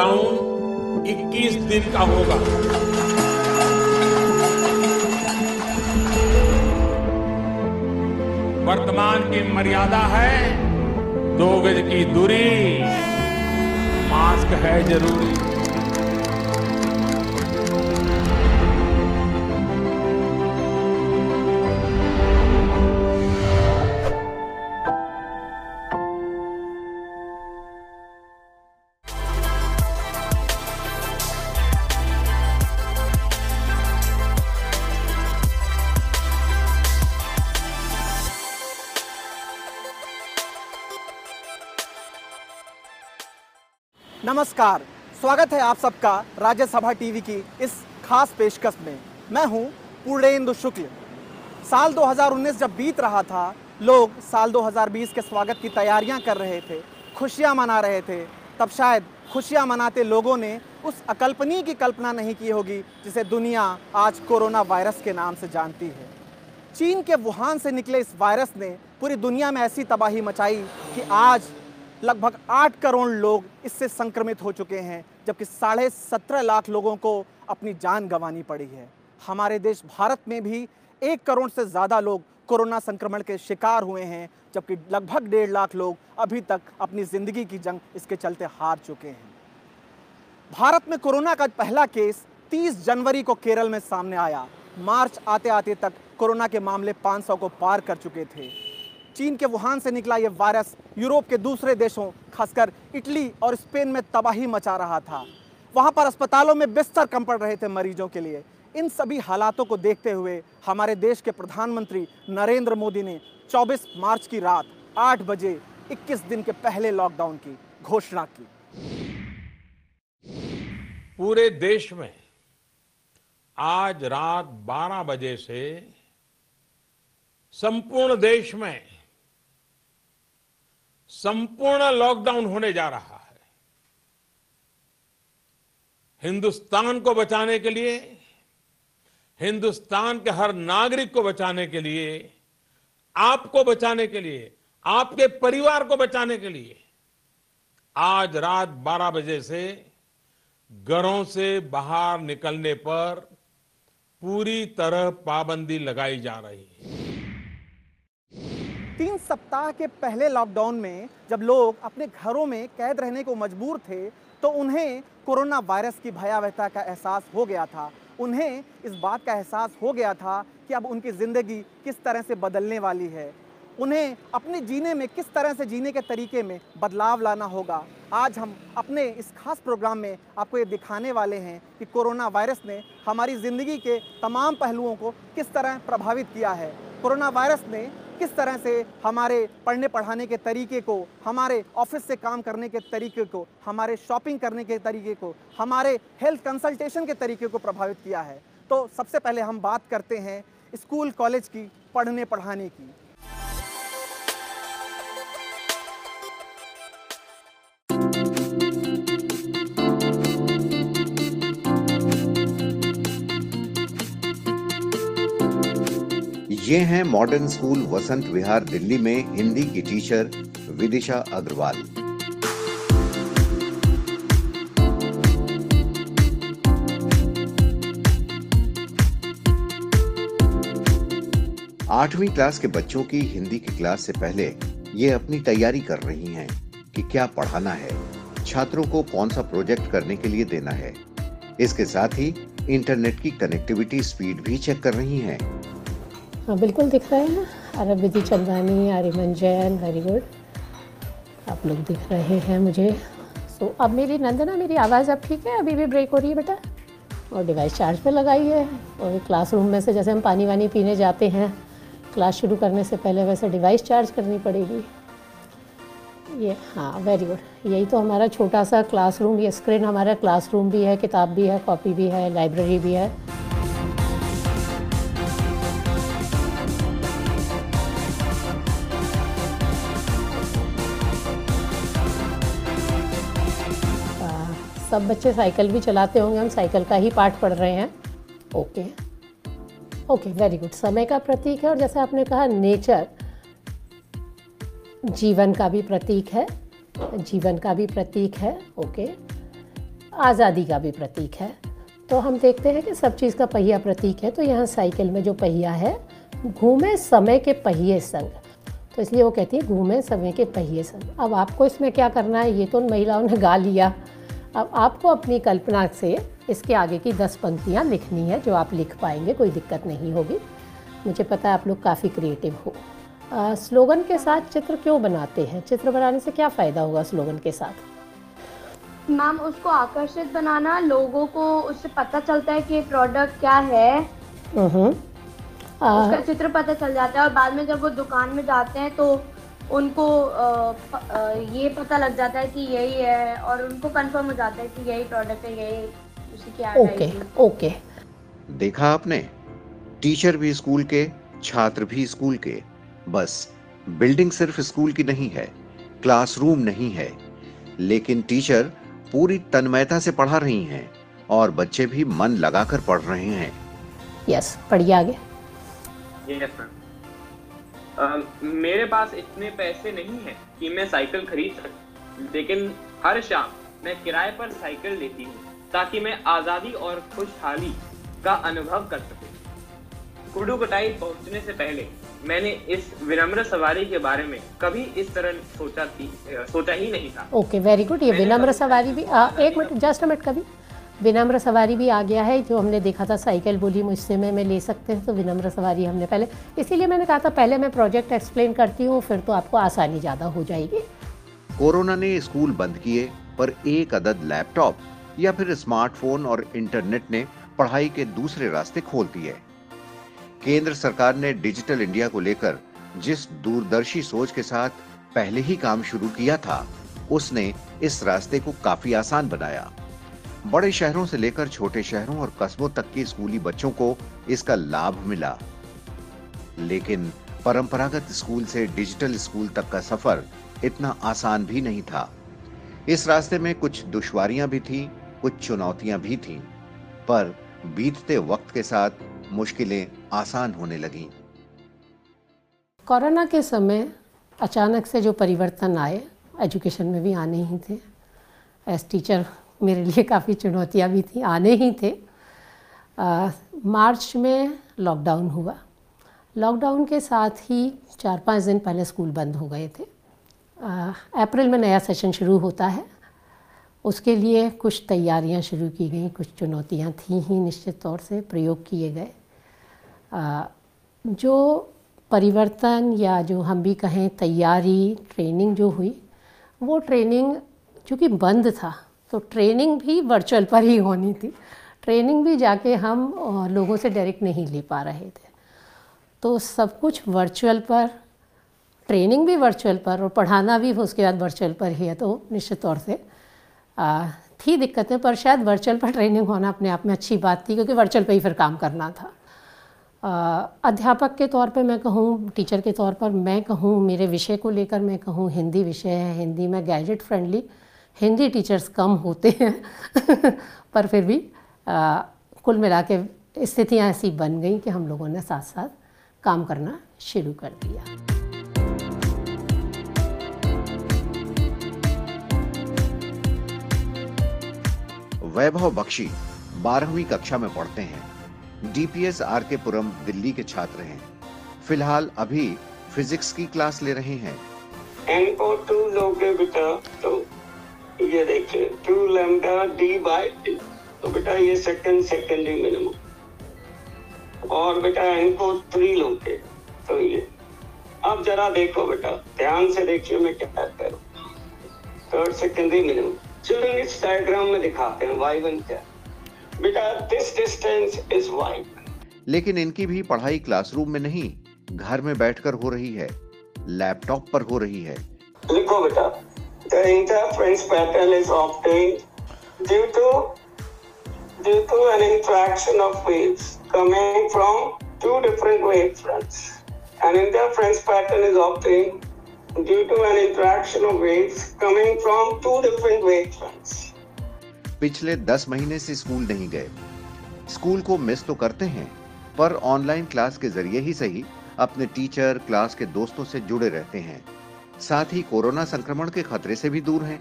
Lockdown 21 दिन का होगा। वर्तमान की मर्यादा है दो गज की दूरी। मास्क है ज़रूरी। नमस्कार, स्वागत है आप सबका राज्यसभा टीवी की इस खास पेशकश में। मैं हूँ पूर्णेंदु शुक्ल। साल 2019 जब बीत रहा था, लोग साल 2020 के स्वागत की तैयारियाँ कर रहे थे, खुशियाँ मना रहे थे। तब शायद खुशियाँ मनाते लोगों ने उस अकल्पनीय की कल्पना नहीं की होगी जिसे दुनिया आज कोरोना वायरस के नाम से जानती है। चीन के वुहान से निकले इस वायरस ने पूरी दुनिया में ऐसी तबाही मचाई कि आज लगभग आठ करोड़ लोग इससे संक्रमित हो चुके हैं, जबकि साढ़े सत्रह लाख लोगों को अपनी जान गंवानी पड़ी है। हमारे देश भारत में भी एक करोड़ से ज़्यादा लोग कोरोना संक्रमण के शिकार हुए हैं, जबकि लगभग डेढ़ लाख लोग अभी तक अपनी ज़िंदगी की जंग इसके चलते हार चुके हैं। भारत में कोरोना का पहला केस 30 जनवरी को केरल में सामने आया। मार्च आते आते तक कोरोना के मामले 500 को पार कर चुके थे। चीन के वुहान से निकला ये वायरस यूरोप के दूसरे देशों, खासकर इटली और स्पेन में तबाही मचा रहा था। वहाँ पर अस्पतालों में बिस्तर कम पड़ रहे थे मरीजों के लिए। इन सभी हालातों को देखते हुए हमारे देश के प्रधानमंत्री नरेंद्र मोदी ने 24 मार्च की रात 8 बजे 21 दिन के पहले लॉकडाउन की घोषणा की। पूरे देश में आज रात 12 बजे से संपूर्ण देश में संपूर्ण लॉकडाउन होने जा रहा है। हिंदुस्तान को बचाने के लिए, हिंदुस्तान के हर नागरिक को बचाने के लिए, आपको बचाने के लिए, आपके परिवार को बचाने के लिए, आज रात 12 बजे से घरों से बाहर निकलने पर पूरी तरह पाबंदी लगाई जा रही है। तीन सप्ताह के पहले लॉकडाउन में जब लोग अपने घरों में कैद रहने को मजबूर थे तो उन्हें कोरोना वायरस की भयावहता का एहसास हो गया था। उन्हें इस बात का एहसास हो गया था कि अब उनकी ज़िंदगी किस तरह से बदलने वाली है। उन्हें अपने जीने में किस तरह से जीने के तरीके में बदलाव लाना होगा। आज हम अपने इस खास प्रोग्राम में आपको ये दिखाने वाले हैं कि कोरोना वायरस ने हमारी ज़िंदगी के तमाम पहलुओं को किस तरह प्रभावित किया है। कोरोना वायरस ने किस तरह से हमारे पढ़ने पढ़ाने के तरीके को, हमारे ऑफ़िस से काम करने के तरीके को, हमारे शॉपिंग करने के तरीके को, हमारे हेल्थ कंसल्टेशन के तरीके को प्रभावित किया है? तो सबसे पहले हम बात करते हैं स्कूल, कॉलेज की पढ़ने पढ़ाने की। ये हैं मॉडर्न स्कूल वसंत विहार दिल्ली में हिंदी की टीचर विदिशा अग्रवाल। आठवीं क्लास के बच्चों की हिंदी की क्लास से पहले ये अपनी तैयारी कर रही हैं कि क्या पढ़ाना है, छात्रों को कौन सा प्रोजेक्ट करने के लिए देना है। इसके साथ ही इंटरनेट की कनेक्टिविटी स्पीड भी चेक कर रही हैं। हाँ बिल्कुल दिख रहे हैं अरबिदी चंदानी आर्यमन जैन वेरी गुड आप लोग दिख रहे हैं मुझे। सो so, अब मेरी नंदना मेरी आवाज़ अब ठीक है? अभी भी ब्रेक हो रही है बेटा? और डिवाइस चार्ज पे लगाई है। और क्लासरूम में से जैसे हम पानी वानी पीने जाते हैं क्लास शुरू करने से पहले वैसे डिवाइस चार्ज करनी पड़ेगी। ये हाँ वेरी गुड यही तो हमारा छोटा सा क्लासरूम ये स्क्रीन हमारा क्लासरूम भी है किताब भी है कॉपी भी है लाइब्रेरी भी है। सब बच्चे साइकिल भी चलाते होंगे, हम साइकिल का ही पाठ पढ़ रहे हैं। ओके ओके वेरी गुड समय का प्रतीक है और जैसे आपने कहा नेचर जीवन का भी प्रतीक है, जीवन का भी प्रतीक है ओके आज़ादी का भी प्रतीक है। तो हम देखते हैं कि सब चीज़ का पहिया प्रतीक है तो यहाँ साइकिल में जो पहिया है, घूमे समय के पहिए संग। तो इसलिए वो कहती है, घूमे समय के पहिए संग। अब आपको इसमें क्या करना है? ये तो उन महिलाओं ने गा लिया। अब आपको अपनी कल्पना से इसके आगे की दस पंक्तियाँ लिखनी है जो आप लिख पाएँगे कोई दिक्कत नहीं होगी। मुझे पता है आप लोग काफ़ी क्रिएटिव हो। आ, स्लोगन के साथ चित्र क्यों बनाते हैं? चित्र बनाने से क्या फ़ायदा होगा स्लोगन के साथ? मैम उसको आकर्षित बनाना लोगों को उससे पता चलता है कि प्रोडक्ट क्या है। हम्म। आ, उसका चित्र पता चल जाता है और बाद में जब वो दुकान में जाते हैं तो उनको ये पता लग जाता है कि यही है और उनको कंफर्म हो जाता है कि यही प्रोडक्ट है यही उसी की ओके ओके देखा आपने? टीचर भी स्कूल के छात्र भी स्कूल के। बस बिल्डिंग सिर्फ़ स्कूल की नहीं है क्लासरूम नहीं है। लेकिन टीचर पूरी तन्मयता से पढ़ा रही हैं और बच्चे भी मन लगाकर पढ़ रहे हैं। यस पढ़िए आगे। यस मैम मेरे पास इतने पैसे नहीं है कि मैं साइकिल खरीद सकूँ। लेकिन हर शाम मैं किराए पर साइकिल लेती हूँ ताकि मैं आज़ादी और खुशहाली का अनुभव कर सकूँ। कुडू कटाई पहुँचने से पहले मैंने इस विनम्र सवारी के बारे में कभी इस तरह सोचा थी सोचा ही नहीं था। ओके वेरी गुड ये विनम्र सवारी भी आ, एक मिनट जस्ट मिनट कभी। विनम्र सवारी भी आ गया है, जो हमने देखा था साइकिल बोली मुझसे में, मैं ले सकते हैं तो विनम्र सवारी हमने पहले, इसीलिए मैंने कहा था पहले मैं प्रोजेक्ट एक्सप्लेन करती हूँ, फिर तो आपको आसानी ज़्यादा हो जाएगी। कोरोना ने स्कूल बंद किए, पर एक अदद लैपटॉप या फिर स्मार्टफ़ोन और इंटरनेट ने पढ़ाई के दूसरे रास्ते खोल दिए। केंद्र सरकार ने डिजिटल इंडिया को लेकर जिस दूरदर्शी सोच के साथ पहले ही काम शुरू किया था, उसने इस रास्ते को काफ़ी आसान बनाया। बड़े शहरों से लेकर छोटे शहरों और कस्बों तक के स्कूली बच्चों को इसका लाभ मिला। लेकिन परंपरागत स्कूल से डिजिटल स्कूल तक का सफ़र इतना आसान भी नहीं था। इस रास्ते में कुछ दुश्वारियाँ भी थीं, कुछ चुनौतियाँ भी थीं, पर बीतते वक्त के साथ मुश्किलें आसान होने लगीं। कोरोना के समय अचानक से जो परिवर्तन आए एजुकेशन में भी आने ही थे। एज टीचर मेरे लिए काफ़ी चुनौतियाँ भी थी आने ही थे। आ, मार्च में लॉकडाउन हुआ। लॉकडाउन के साथ ही चार पाँच दिन पहले स्कूल बंद हो गए थे। अप्रैल में नया सेशन शुरू होता है। उसके लिए कुछ तैयारियाँ शुरू की गई कुछ चुनौतियाँ थी ही निश्चित तौर से प्रयोग किए गए। आ, जो परिवर्तन या जो हम भी कहें तैयारी ट्रेनिंग जो हुई वो ट्रेनिंग चूँकि बंद था तो ट्रेनिंग भी वर्चुअल पर ही होनी थी। ट्रेनिंग भी जाके हम लोगों से डायरेक्ट नहीं ले पा रहे थे। तो सब कुछ वर्चुअल पर ट्रेनिंग भी वर्चुअल पर और पढ़ाना भी उसके बाद वर्चुअल पर ही है तो निश्चित तौर से आ, थी दिक्कतें पर शायद वर्चुअल पर ट्रेनिंग होना अपने आप में अच्छी बात थी क्योंकि वर्चुअल पर ही फिर काम करना था। आ, अध्यापक के तौर पे मैं कहूँ टीचर के तौर पर मैं कहूँ मेरे विषय को लेकर मैं कहूँ हिंदी विषय है हिंदी में गैजेट फ्रेंडली हिंदी टीचर्स कम होते हैं पर फिर भी आ, कुल मिला के स्थितियाँ ऐसी बन गई कि हम लोगों ने साथ साथ काम करना शुरू कर दिया। वैभव बख्शी बारहवीं कक्षा में पढ़ते हैं। डीपीएस आर के पुरम दिल्ली के छात्र हैं। फ़िलहाल अभी फिजिक्स की क्लास ले रहे हैं। टू लोगे बेटा तो ये देखिए टू लैम्डा डी डी तो बेटा ये सेकंड सेकेंडरी मिनिमम और बेटा एन को थ्री लोगे तो ये। अब जरा देखो बेटा ध्यान से देखिए मैं क्या कहता हूँ थर्ड सेकेंडरी मिनिमम चलिए इस डायग्राम में दिखाते हैं वाई वन क्या बेटा दिस डिस्टेंस इज़ वाई लेकिन इनकी भी पढ़ाई क्लासरूम में नहीं घर में बैठकर हो रही है लैपटॉप पर हो रही है। लिखो बेटा। The interference pattern is obtained due to due to an interaction of waves coming from two different wave fronts. An interference pattern is obtained due to an interaction of waves coming from two different wave fronts. पिछले दस महीने से school नहीं गए school को miss तो करते हैं पर ऑनलाइन क्लास के ज़रिए ही सही अपने टीचर क्लास के दोस्तों से जुड़े रहते हैं साथ ही कोरोना संक्रमण के खतरे से भी दूर हैं।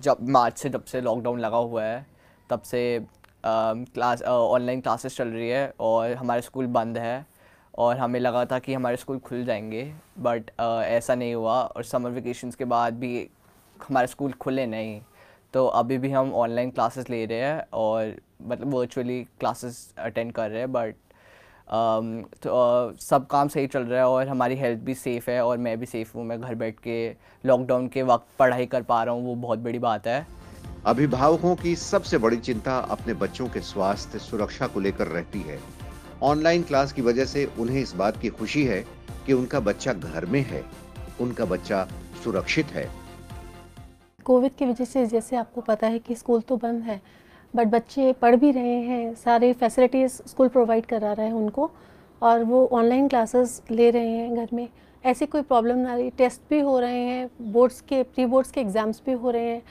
जब मार्च से जब से लॉकडाउन लगा हुआ है, तब से क्लास ऑनलाइन क्लासेस चल रही है और हमारे स्कूल बंद है और हमें लगा था कि हमारे स्कूल खुल जाएँगे बट ऐसा नहीं हुआ और समर वेकेशंस के बाद भी हमारे स्कूल खुले नहीं। तो अभी भी हम ऑनलाइन क्लासेस ले रहे हैं और मतलब वर्चुअली क्लासेस अटेंड कर रहे हैं बट तो सब काम सही चल रहा है और हमारी हेल्थ भी सेफ़ है और मैं भी सेफ़ हूँ मैं घर बैठ के लॉकडाउन के वक्त पढ़ाई कर पा रहा हूँ वो बहुत बड़ी बात है। अभिभावकों की सबसे बड़ी चिंता अपने बच्चों के स्वास्थ्य सुरक्षा को लेकर रहती है। ऑनलाइन क्लास की वजह से उन्हें इस बात की खुशी है कि उनका बच्चा घर में है उनका बच्चा सुरक्षित है। कोविड की वजह से जैसे आपको पता है कि स्कूल तो बंद है बट बच्चे पढ़ भी रहे हैं, सारे फैसिलिटीज़ स्कूल प्रोवाइड करा रहा है उनको और वो ऑनलाइन क्लासेस ले रहे हैं घर में। ऐसी कोई प्रॉब्लम ना रही। टेस्ट भी हो रहे हैं बोर्ड्स के प्री बोर्ड्स के एग्ज़ाम्स भी हो रहे हैं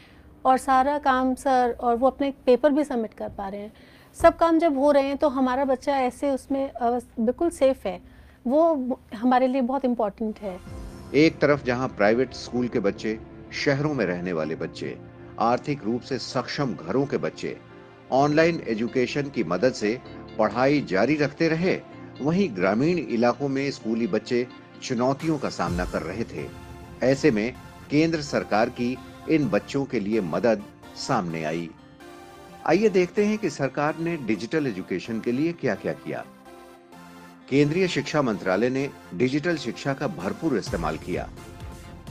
और सारा काम सर और वो अपने पेपर भी सबमिट कर पा रहे हैं। सब काम जब हो रहे हैं तो हमारा बच्चा ऐसे उसमें बिल्कुल सेफ़ है। वो हमारे लिए बहुत इम्पोर्टेंट है। एक तरफ़ जहाँ प्राइवेट स्कूल के बच्चे शहरों में रहने वाले बच्चे आर्थिक रूप से सक्षम घरों के बच्चे ऑनलाइन एजुकेशन की मदद से पढ़ाई जारी रखते रहे, वहीं ग्रामीण इलाकों में स्कूली बच्चे चुनौतियों का सामना कर रहे थे। ऐसे में केंद्र सरकार की इन बच्चों के लिए मदद सामने आई। आइए देखते हैं कि सरकार ने डिजिटल एजुकेशन के लिए क्या क्या किया। केंद्रीय शिक्षा मंत्रालय ने डिजिटल शिक्षा का भरपूर इस्तेमाल किया।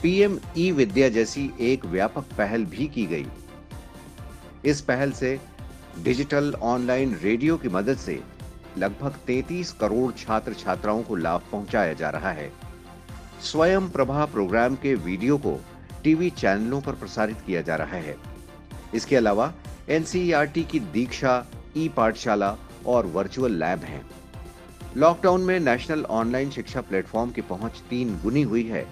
पीएम ई विद्या जैसी एक व्यापक पहल भी की गई। इस पहल से डिजिटल ऑनलाइन रेडियो की मदद से लगभग 33 करोड़ छात्र छात्राओं को लाभ पहुँचाया जा रहा है। स्वयं प्रभा प्रोग्राम के वीडियो को टीवी चैनलों पर प्रसारित किया जा रहा है। इसके अलावा एनसीईआरटी की दीक्षा ई पाठशाला और वर्चुअल लैब हैं। लॉकडाउन में नेशनल ऑनलाइन शिक्षा प्लेटफॉर्म की पहुँच तीन गुनी हुई है।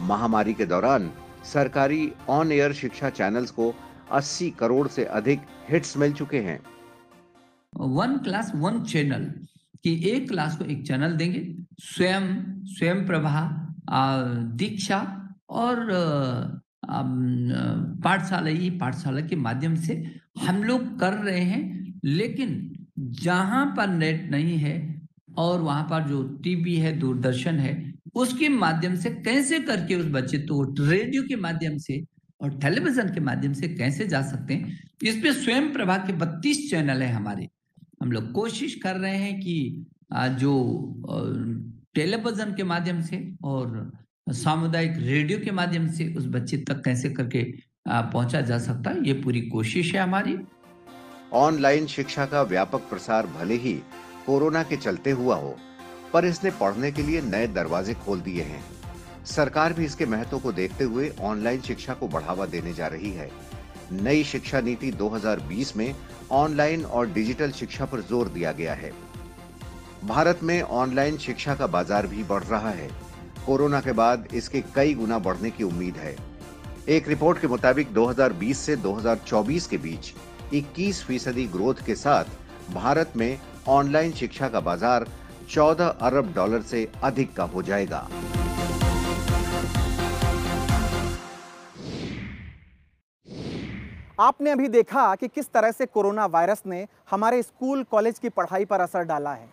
महामारी के दौरान सरकारी ऑन एयर शिक्षा चैनल्स को 80 करोड़ से अधिक हिट्स मिल चुके हैं। वन क्लास वन चैनल कि एक क्लास को एक चैनल देंगे। स्वयं स्वयं प्रभा दीक्षा और पाठशाला ही पाठशाला के माध्यम से हम लोग कर रहे हैं, लेकिन जहाँ पर नेट नहीं है और वहाँ पर जो टीवी है, दूरदर्शन है उसके माध्यम से कैसे करके उस बच्चे तो रेडियो के माध्यम से और टेलीविज़न के माध्यम से कैसे जा सकते हैं? इस पे स्वयं प्रभा के बत्तीस चैनल है हमारे। हम लोग कोशिश कर रहे हैं कि जो टेलीविज़न के माध्यम से और सामुदायिक रेडियो के माध्यम से उस बच्चे तक कैसे करके पहुँचा जा सकता है, ये पूरी कोशिश है हमारी। ऑनलाइन शिक्षा का व्यापक प्रसार भले ही कोरोना के चलते हुआ हो पर इसने पढ़ने के लिए नए दरवाजे खोल दिए हैं। सरकार भी इसके महत्व को देखते हुए ऑनलाइन शिक्षा को बढ़ावा देने जा रही है। नई शिक्षा नीति 2020 में ऑनलाइन और डिजिटल शिक्षा पर ज़ोर दिया गया है। भारत में ऑनलाइन शिक्षा का बाज़ार भी बढ़ रहा है। कोरोना के बाद इसके कई गुना बढ़ने की उम्मीद है। एक रिपोर्ट के मुताबिक 2020 से 2024 के बीच 21 फ़ीसदी ग्रोथ के साथ भारत में ऑनलाइन शिक्षा का बाज़ार 14 अरब डॉलर से अधिक का हो जाएगा। आपने अभी देखा कि किस तरह से कोरोना वायरस ने हमारे स्कूल, कॉलेज की पढ़ाई पर असर डाला है।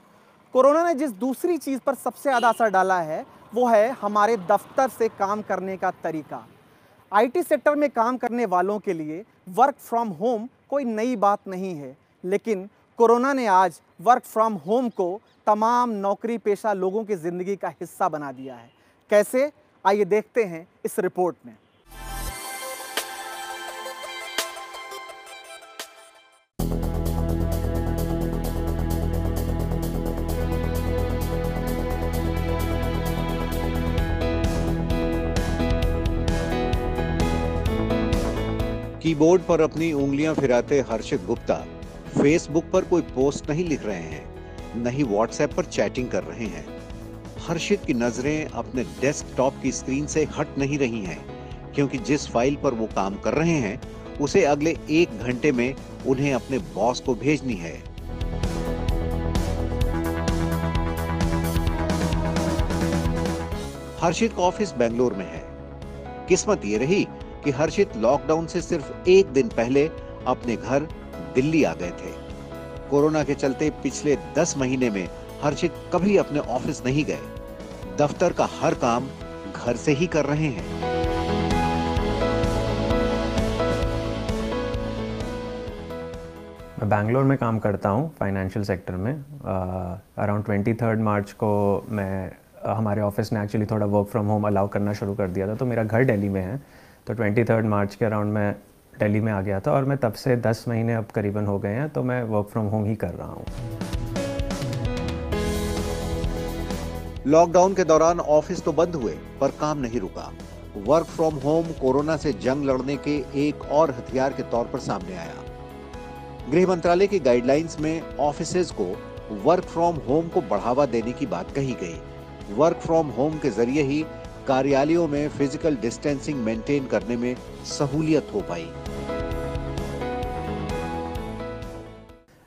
कोरोना ने जिस दूसरी चीज़ पर सबसे ज़्यादा असर डाला है, वो है हमारे दफ्तर से काम करने का तरीका। आईटी सेक्टर में काम करने वालों के लिए वर्क फ्रॉम होम कोई नई बात नहीं है, लेकिन कोरोना ने आज वर्क फ्रॉम होम को तमाम नौकरी पेशा लोगों की ज़िंदगी का हिस्सा बना दिया है। कैसे? आइए देखते हैं इस रिपोर्ट में। कीबोर्ड पर अपनी उंगलियाँ फिराते हर्षित गुप्ता। फेसबुक पर कोई पोस्ट नहीं लिख रहे हैं नहीं व्हाट्सएप पर चैटिंग कर रहे हैं। हर्षित की नज़रें अपने डेस्कटॉप की स्क्रीन से हट नहीं रही हैं, क्योंकि जिस फ़ाइल पर वो काम कर रहे हैं, उसे अगले एक घंटे में उन्हें अपने बॉस को भेजनी है। हर्षित का ऑफ़िस बेंगलोर में है। किस्मत ये रही कि हर्षित लॉकडाउन से सिर्फ़ एक दिन पहले अपने घर दिल्ली आ गए थे। कोरोना के चलते पिछले दस महीने में हर्षित कभी अपने ऑफ़िस नहीं गए। दफ्तर का हर काम घर से ही कर रहे हैं। मैं बैंगलोर में काम करता हूँ फाइनेंशियल सेक्टर में। अराउंड ट्वेंटी थर्ड मार्च को मैं हमारे ऑफ़िस ने एक्चुअली थोड़ा वर्क फ्रॉम होम अलाउ करना शुरू कर दिया था। तो मेरा घर दिल्ली में है। तो ट्वेंटी थर्ड मार्च के अराउंड मैं दिल्ली में आ गया था और मैं तब से दस महीने अब करीबन हो गए हैं तो मैं वर्क फ्रॉम होम ही कर रहा हूँ। लॉकडाउन के दौरान ऑफ़िस तो बंद हुए, पर काम नहीं रुका। वर्क फ्रॉम होम कोरोना से जंग लड़ने के एक और हथियार के तौर पर सामने आया। गृह मंत्रालय की गाइडलाइंस में ऑफ़िस को वर्क फ्रॉम होम को बढ़ावा देने की बात कही गई। वर्क फ्रॉम होम के ज़रिए ही कार्यालयों में फ़िज़िकल डिस्टेंसिंग मेंटेन करने में सहूलियत हो पाई।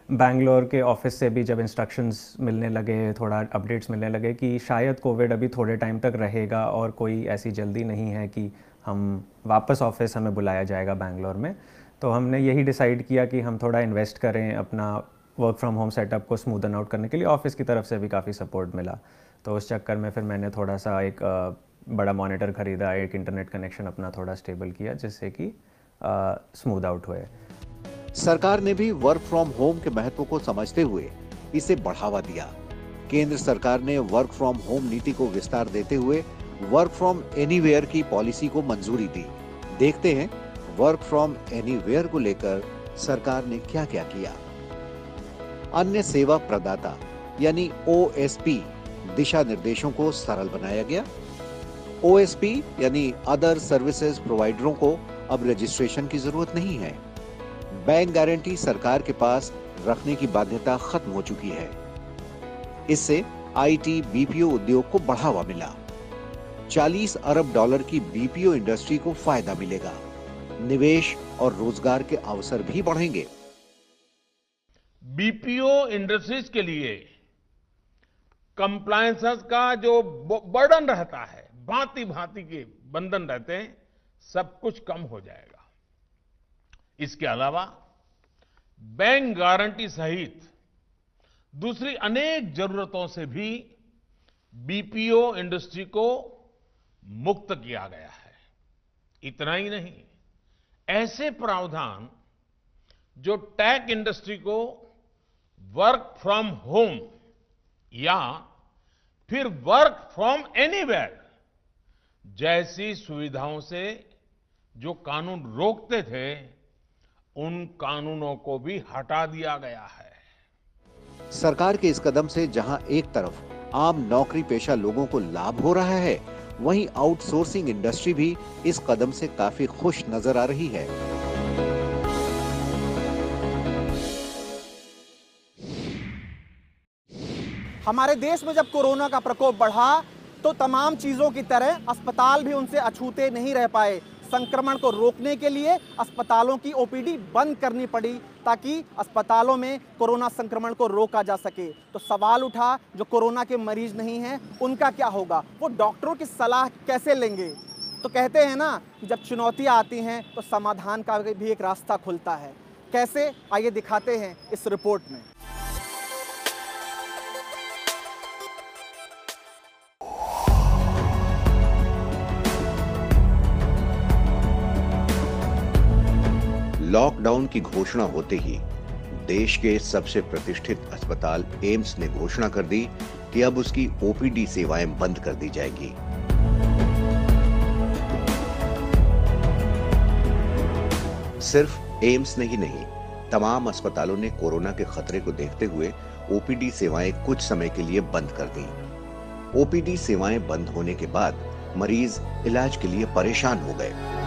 बैंगलोर के ऑफ़िस से भी जब इंस्ट्रक्शंस मिलने लगे, थोड़ा अपडेट्स मिलने लगे कि शायद कोविड अभी थोड़े टाइम तक रहेगा और कोई ऐसी जल्दी नहीं है कि हम वापस ऑफ़िस हमें बुलाया जाएगा बैंगलोर में तो हमने यही डिसाइड किया कि हम थोड़ा इन्वेस्ट करें अपना वर्क फ्रॉम होम सेटअप को स्मूदन आउट करने के लिए। ऑफ़िस की तरफ़ से भी काफ़ी सपोर्ट मिला। तो उस चक्कर में फिर मैंने थोड़ा सा एक बड़ा मॉनिटर ख़रीदा, एक इंटरनेट कनेक्शन अपना थोड़ा स्टेबल किया, जिससे कि स्मूथ आउट हुए। सरकार ने भी वर्क फ्रॉम होम के महत्व को समझते हुए इसे बढ़ावा दिया। केंद्र सरकार ने वर्क फ्रॉम होम नीति को विस्तार देते हुए वर्क फ्रॉम एनीवेयर की पॉलिसी को मंजूरी दी। देखते हैं, वर्क फ्रॉम एनीवेयर को लेकर सरकार ने क्या क्या। किया अन्य सेवा प्रदाता, यानी ओएसपी दिशा निर्देशों को सरल बनाया गया। ओएसपी यानी अदर सर्विसेज़ प्रोवाइडरों को अब रजिस्ट्रेशन की ज़रूरत नहीं है। बैंक गारंटी सरकार के पास रखने की बाध्यता खत्म हो चुकी है। इससे आईटी बीपीओ उद्योग को बढ़ावा मिला। 40 अरब डॉलर की बीपीओ इंडस्ट्री को फ़ायदा मिलेगा। निवेश और रोज़गार के अवसर भी बढ़ेंगे। बीपीओ इंडस्ट्रीज़ के लिए कंप्लायंसेस का जो बर्डन रहता है भांति भांति के बंधन रहते हैं, सब कुछ कम हो जाएगा। इसके अलावा, बैंक गारंटी सहित दूसरी अनेक जरूरतों से भी बीपीओ इंडस्ट्री को मुक्त किया गया है। इतना ही नहीं, ऐसे प्रावधान जो टेक इंडस्ट्री को वर्क फ्रॉम होम या फिर वर्क फ्रॉम एनीवेयर जैसी सुविधाओं से जो कानून रोकते थे उन कानूनों को भी हटा दिया गया है। सरकार के इस कदम से जहाँ एक तरफ़ आम नौकरी पेशा लोगों को लाभ हो रहा है वहीं आउटसोर्सिंग इंडस्ट्री भी इस कदम से काफ़ी खुश नज़र आ रही है। हमारे देश में जब कोरोना का प्रकोप बढ़ा तो तमाम चीज़ों की तरह अस्पताल भी उनसे अछूते नहीं रह पाए। संक्रमण को रोकने के लिए अस्पतालों की ओपीडी बंद करनी पड़ी ताकि अस्पतालों में कोरोना संक्रमण को रोका जा सके। तो सवाल उठा, जो कोरोना के मरीज़ नहीं हैं, उनका क्या होगा? वो डॉक्टरों की सलाह कैसे लेंगे? तो कहते हैं ना, जब चुनौतियाँ आती हैं तो समाधान का भी एक रास्ता खुलता है। कैसे? आइए दिखाते हैं इस रिपोर्ट में। लॉकडाउन की घोषणा होते ही देश के सबसे प्रतिष्ठित अस्पताल एम्स ने घोषणा कर दी कि अब उसकी ओपीडी सेवाएँ बंद कर दी जाएगी। सिर्फ़ एम्स ने ही नहीं, तमाम अस्पतालों ने कोरोना के खतरे को देखते हुए ओपीडी सेवाएँ कुछ समय के लिए बंद कर दी। ओपीडी सेवाएँ बंद होने के बाद मरीज़ इलाज के लिए परेशान हो गए।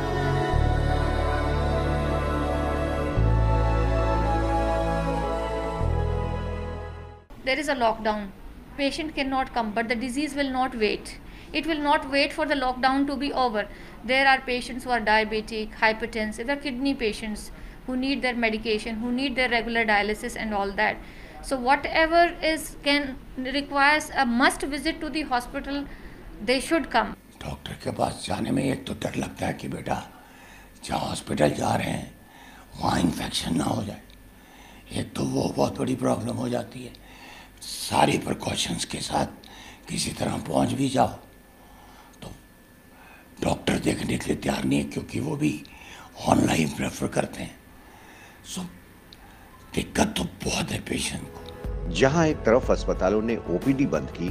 is a lockdown patient cannot come but the disease will not wait it will not wait for the lockdown to be over there are patients who are diabetic hypertensive there are kidney patients who need their medication who need their regular dialysis and all that so whatever is can requires a must visit to the hospital they should come doctor के पास जाने में एक तो डर लगता है कि बेटा जहाँ हॉस्पिटल जा रहे हैं वहाँ इन्फेक्शन ना हो जाए एक तो वो बहुत बड़ी प्रॉब्लम हो जाती है सारी प्रिकॉशंस के साथ किसी तरह पहुँच भी जाओ। तो डॉक्टर देखने के लिए तैयार नहीं है क्योंकि वो भी ऑनलाइन प्रेफर करते हैं। सो दिक्कत तो बहुत है पेशेंट को। जहाँ एक तरफ़ अस्पतालों ने ओपीडी बंद की,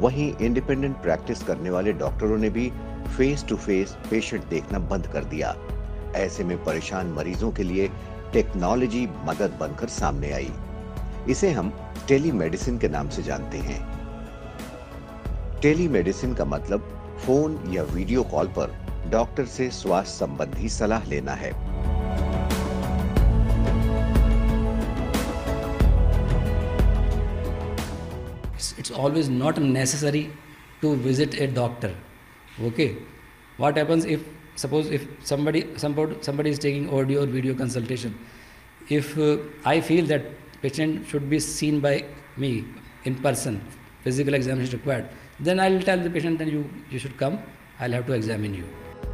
वहीं इंडिपेंडेंट प्रैक्टिस करने वाले डॉक्टरों ने भी फेस टू फेस पेशेंट देखना बंद कर दिया। ऐसे में परेशान मरीजों के लिए टेक्नोलॉजी मदद बनकर सामने आई। इसे हम टेली मेडिसिन के नाम से जानते हैं। टेली मेडिसिन का मतलब फ़ोन या वीडियो कॉल पर डॉक्टर से स्वास्थ्य संबंधी सलाह लेना है। It's always not necessary to visit a doctor okay what happens if suppose if some somebody is taking audio और video consultation if I feel that patient should be seen by me in person, physical examination required. Then i'll tell the patient that you you should come, i'll have to examine you.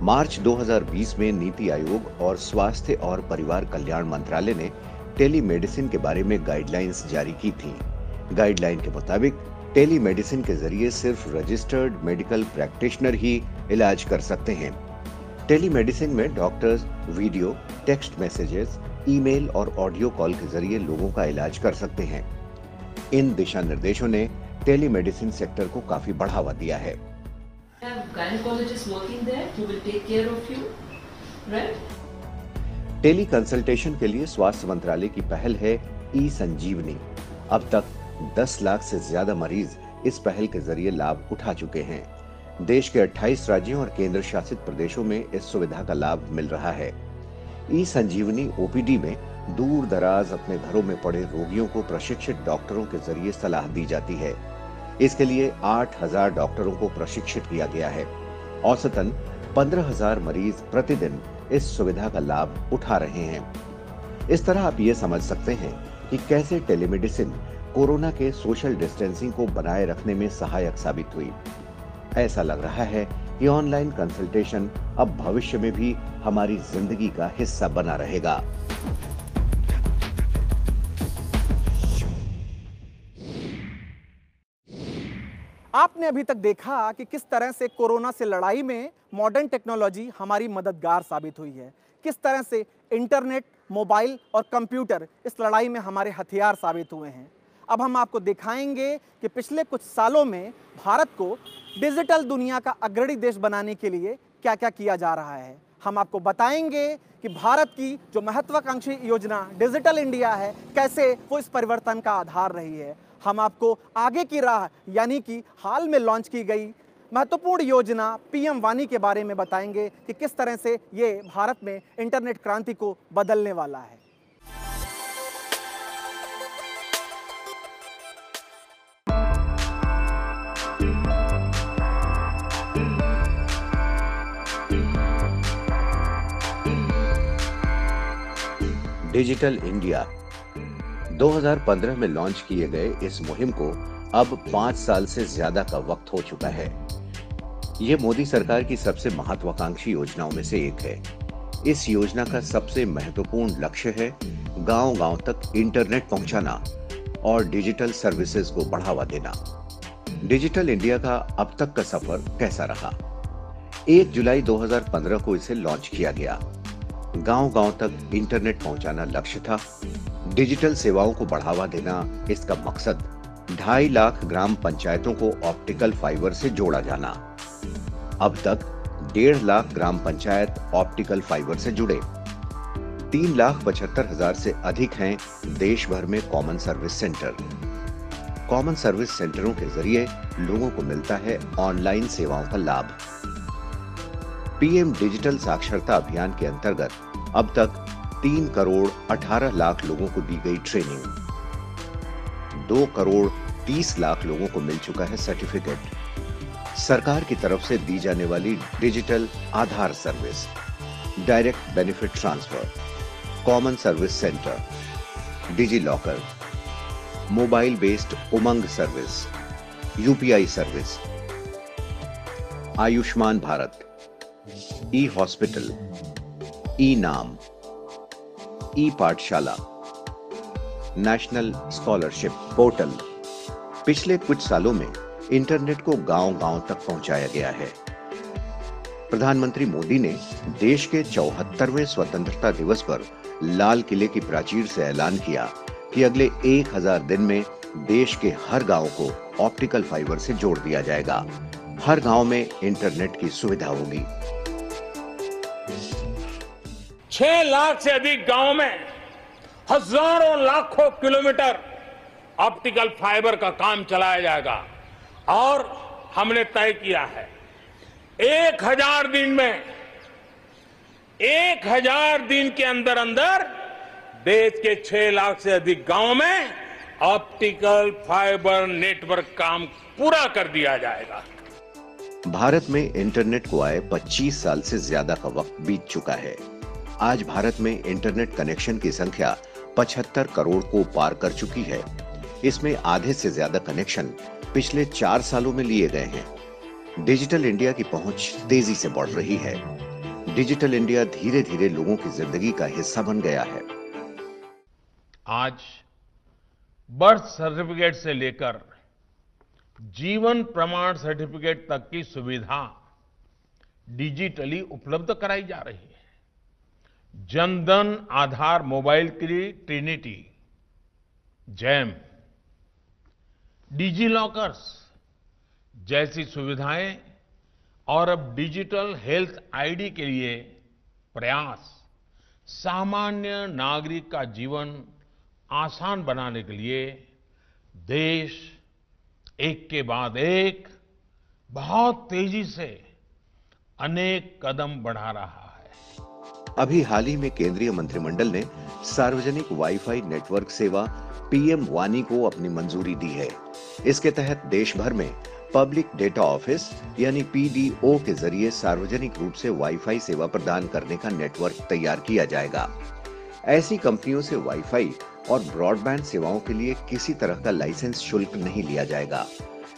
March 2020 में नीति आयोग और स्वास्थ्य और परिवार कल्याण मंत्रालय ने telemedicine के बारे में गाइडलाइंस जारी की थी। गाइडलाइन के मुताबिक, टेलीमेडिसिन के ज़रिए सिर्फ़ रजिस्टर्ड मेडिकल प्रैक्टिशनर ही इलाज कर सकते हैं। टेलीमेडिसिन में doctors, video, text messages email और ऑडियो कॉल के ज़रिए लोगों का इलाज कर सकते हैं। इन दिशा निर्देशों ने टेलीमेडिसिन सेक्टर को काफ़ी बढ़ावा दिया है? टेली कंसल्टेशन के लिए स्वास्थ्य मंत्रालय की पहल है ई संजीवनी अब तक 10 लाख से ज़्यादा मरीज़ इस पहल के ज़रिए लाभ उठा चुके हैं। देश के 28 राज्यों और केंद्र शासित प्रदेशों में इस सुविधा का लाभ मिल रहा है। ई संजीवनी ओपीडी में दूर दराज अपने घरों में पड़े रोगियों को प्रशिक्षित डॉक्टरों के ज़रिए सलाह दी जाती है। इसके लिए 8000 डॉक्टरों को प्रशिक्षित किया गया है। औसतन 15000 मरीज़ प्रतिदिन इस सुविधा का लाभ उठा रहे हैं। इस तरह आप ये समझ सकते हैं कि कैसे टेलीमेडिसिन कोरोना के सोशल डिस्टेंसिंग को बनाए रखने में सहायक साबित हुई। ऐसा लग रहा है कि ऑनलाइन कंसल्टेशन अब भविष्य में भी हमारी ज़िंदगी का हिस्सा बना रहेगा। आपने अभी तक देखा कि किस तरह से कोरोना से लड़ाई में मॉडर्न टेक्नोलॉजी हमारी मददगार साबित हुई है। किस तरह से इंटरनेट मोबाइल और कंप्यूटर इस लड़ाई में हमारे हथियार साबित हुए हैं। अब हम आपको दिखाएँगे कि पिछले कुछ सालों में भारत को डिजिटल दुनिया का अग्रणी देश बनाने के लिए क्या क्या किया जा रहा है। हम आपको बताएँगे कि भारत की जो महत्वाकांक्षी योजना डिजिटल इंडिया है, कैसे वो इस परिवर्तन का आधार रही है। हम आपको आगे की राह, यानी कि हाल में लॉन्च की गई महत्वपूर्ण योजना पीएम वानी के बारे में बताएँगे कि किस तरह से ये भारत में इंटरनेट क्रांति को बदलने वाला है। Digital India. 2015 में लॉन्च किए गए इस मुहिम को अब पाँच साल से ज़्यादा का वक्त हो चुका है। ये मोदी सरकार की सबसे महत्वाकांक्षी योजनाओं में से एक है। इस योजना का सबसे महत्वपूर्ण लक्ष्य है गांव-गांव तक इंटरनेट पहुंचाना और डिजिटल सर्विसेज़ को बढ़ावा देना। डिजिटल इंडिया का अब तक का सफ़र कैसा रहा? 1 जुलाई 2015 को इसे लॉन्च किया गया। गांव-गांव तक इंटरनेट पहुंचाना लक्ष्य था। डिजिटल सेवाओं को बढ़ावा देना इसका मकसद ढाई लाख ग्राम पंचायतों को ऑप्टिकल फाइबर से जोड़ा जाना। अब तक डेढ़ लाख ग्राम पंचायत ऑप्टिकल फाइबर से जुड़े। तीन लाख पचहत्तर हज़ार से अधिक हैं देश भर में common service centre. Common service सेंटरों के ज़रिए लोगों को मिलता है ऑनलाइन सेवाओं का लाभ। पीएम डिजिटल साक्षरता अभियान के अंतर्गत अब तक तीन करोड़ अठारह लाख लोगों को दी गई ट्रेनिंग दो करोड़ तीस लाख लोगों को मिल चुका है सर्टिफिकेट सरकार की तरफ़ से दी जाने वाली digital Aadhaar service direct benefit transfer common service centre DigiLocker mobile based Umang service UPI service Ayushman Bharat e hospital e NAM e Pathshala national scholarship portal पिछले कुछ सालों में इंटरनेट को गांव-गांव तक पहुँचाया गया है। प्रधानमंत्री मोदी ने देश के चौहत्तरवें स्वतंत्रता दिवस पर लाल किले की प्राचीर से ऐलान किया कि अगले 1000 दिन में देश के हर गाँव को ऑप्टिकल फाइबर से जोड़ दिया जाएगा। हर गाँव में इंटरनेट की सुविधा होगी। छह लाख से अधिक गाँव में हज़ारों लाखों किलोमीटर ऑप्टिकल फाइबर का काम चलाया जाएगा। और हमने तय किया है, एक हज़ार दिन में, एक हज़ार दिन के अंदर अंदर देश के छह लाख से अधिक गाँव में ऑप्टिकल फाइबर नेटवर्क काम पूरा कर दिया जाएगा। भारत में इंटरनेट को आए 25 साल से ज़्यादा का वक्त बीत चुका है। आज भारत में इंटरनेट कनेक्शन की संख्या 75 करोड़ को पार कर चुकी है। इसमें आधे से ज़्यादा कनेक्शन पिछले चार सालों में लिए गए हैं। डिजिटल इंडिया की पहुँच तेज़ी से बढ़ रही है। डिजिटल इंडिया धीरे धीरे लोगों की ज़िंदगी का हिस्सा बन गया है। आज बर्थ सर्टिफिकेट से लेकर जीवन प्रमाण सर्टिफिकेट तक की सुविधा डिजिटली उपलब्ध कराई जा रही है। जनधन आधार मोबाइल की ट्रिनिटी, जैम, डिजी लॉकर्स जैसी सुविधाएँ और अब डिजिटल हेल्थ आईडी के लिए प्रयास, सामान्य नागरिक का जीवन आसान बनाने के लिए देश एक के बाद एक बहुत तेज़ी से अनेक कदम बढ़ा रहा है। अभी हाल ही में केंद्रीय मंत्रिमंडल ने सार्वजनिक वाईफाई नेटवर्क सेवा पीएम वानी को अपनी मंजूरी दी है। इसके तहत देश भर में पब्लिक डेटा ऑफ़िस, यानी पीडीओ के ज़रिए सार्वजनिक रूप से वाईफाई सेवा प्रदान करने का नेटवर्क तैयार किया जाएगा। ऐसी कंपनियों से वाईफाई और ब्रॉडबैंड सेवाओं के लिए किसी तरह का लाइसेंस शुल्क नहीं लिया जाएगा।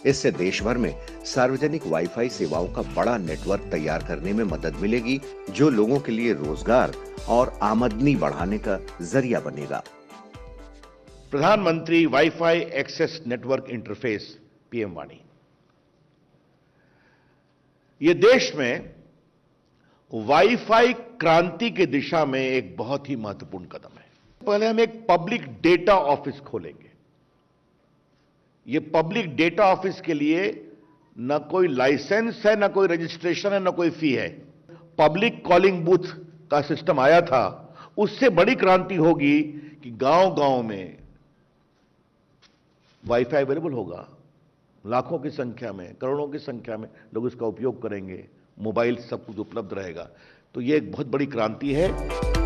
इससे देश भर में सार्वजनिक वाईफाई सेवाओं का बड़ा नेटवर्क तैयार करने में मदद मिलेगी, जो लोगों के लिए रोज़गार और आमदनी बढ़ाने का ज़रिया बनेगा। प्रधानमंत्री wifi access network interface, PM Vani. ये देश में वाईफाई क्रांति की दिशा में एक बहुत ही महत्वपूर्ण कदम है। पहले हम एक पब्लिक डेटा ऑफ़िस खोलेंगे। ये पब्लिक डेटा ऑफ़िस के लिए न कोई लाइसेंस है, न कोई रजिस्ट्रेशन है, न कोई फ़ी है। पब्लिक कॉलिंग बूथ का सिस्टम आया था, उससे बड़ी क्रांति होगी कि गाँव गाँव में वाईफाई अवेलेबल होगा। लाखों की संख्या में, करोड़ों की संख्या में लोग इसका उपयोग करेंगे। मोबाइल सब कुछ उपलब्ध रहेगा। तो ये एक बहुत बड़ी क्रांति है।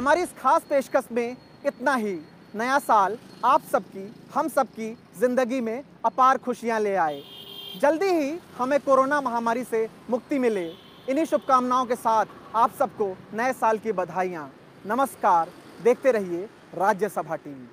हमारी इस खास पेशकश में इतना ही। नया साल आप सबकी, हम सबकी ज़िंदगी में अपार खुशियाँ ले आए। जल्दी ही हमें कोरोना महामारी से मुक्ति मिले। इन्हीं शुभकामनाओं के साथ आप सबको नए साल की बधाइयाँ। नमस्कार, देखते रहिए राज्यसभा टीवी